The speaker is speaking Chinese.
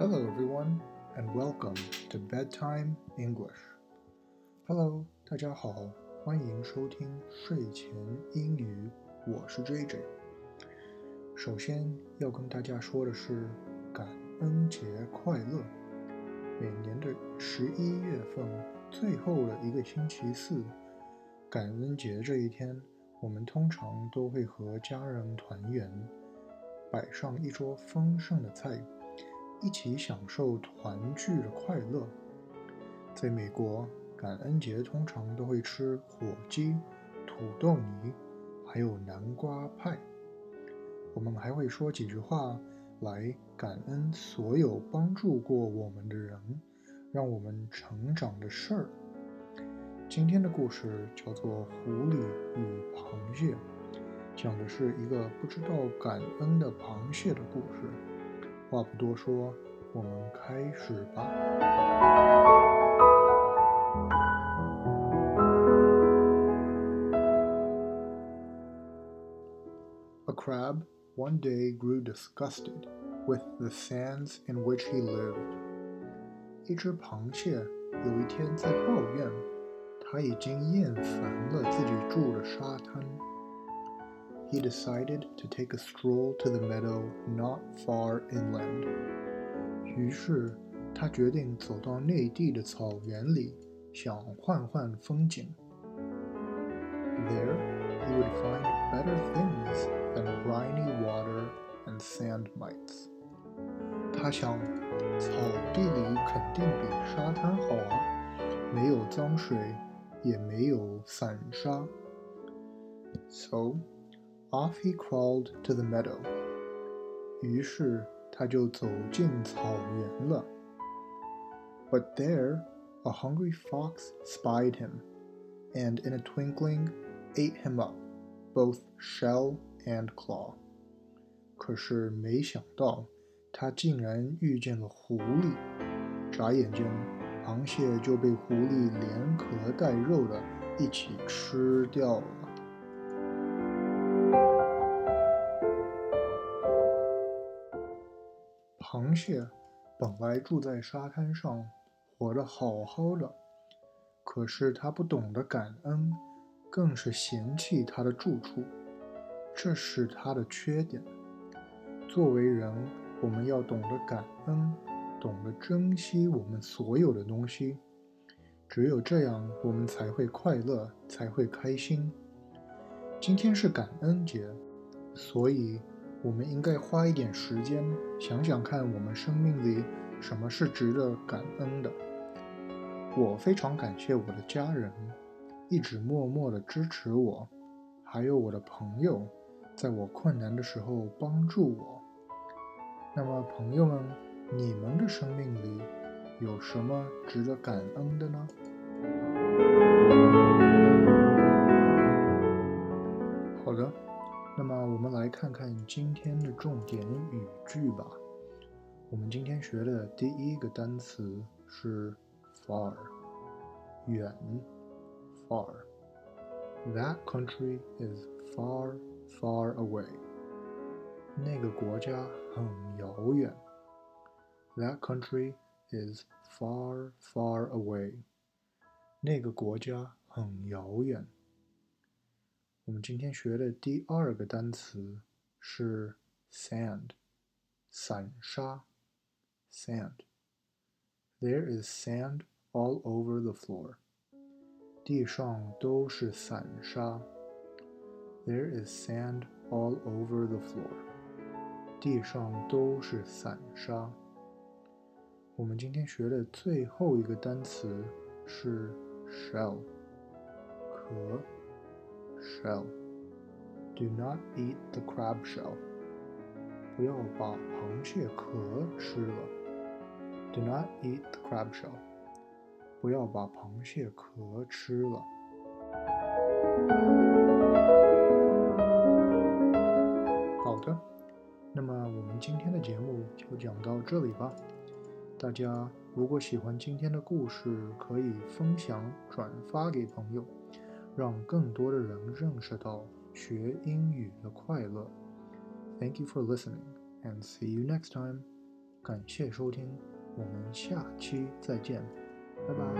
Hello, everyone, and welcome to Bedtime English. Hello，大家好，欢迎收听睡前英语，我是 JJ。首先要跟大家说的是，感恩节快乐！每年的十一月份最后的一个星期四，感恩节这一天，我们通常都会和家人团圆，摆上一桌丰盛的菜。一起享受团聚的快乐。在美国，感恩节通常都会吃火鸡、土豆泥，还有南瓜派。我们还会说几句话来感恩所有帮助过我们的人，让我们成长的事儿。今天的故事叫做《狐狸与螃蟹》，讲的是一个不知道感恩的螃蟹的故事。话不多说，我们开始吧。A crab one day grew disgusted with the sands in which he lived. 一只螃蟹有一天在抱怨，它已经厌烦了自己住的沙滩。 he decided to take a stroll to the meadow not far inland. 于是他决定走到内地的草原里，想换换风景。There he would find better things than briny water and sand mites. 他想，草地里肯定比沙滩好啊，没有脏水，也没有散沙。So off he crawled to the meadow. 于是他就走进草原了。But there, a hungry fox spied him, and in a twinkling ate him up, both shell and claw. 可是没想到，他竟然遇见了狐狸。眨眼间，螃蟹就被狐狸连壳带肉的一起吃掉了。 螃蟹本来住在沙滩上，活得好好的，可是它不懂得感恩，更是嫌弃它的住处，这是它的缺点。作为人，我们要懂得感恩，懂得珍惜我们所有的东西，只有这样，我们才会快乐，才会开心。今天是感恩节，所以。我们应该花一点时间想想看，我们生命里什么是值得感恩的。我非常感谢我的家人，一直默默的支持我，还有我的朋友，在我困难的时候帮助我。那么，朋友们，你们的生命里有什么值得感恩的呢？看看今天的重点语句吧。我们今天学的第一个单词是 far，远，far。That country is far, far away。那个国家很遥远。That country is far, far away。那个国家很遥远。我们今天学的第二个单词是 sand，散沙，sand。There is sand all over the floor。地上都是散沙。There is sand all over the floor。地上都是散沙。我们今天学的最后一个单词是 shell，壳。Shell. Do not eat the crab shell. 不要把螃蟹壳吃了。Do not eat the crab shell. 不要把螃蟹壳吃了。好的，那么我们今天的节目就讲到这里吧。大家如果喜欢今天的故事，可以分享转发给朋友。让更多的人认识到学英语的快乐。Thank you for listening and see you next time. 感谢收听，我们下期再见，拜拜。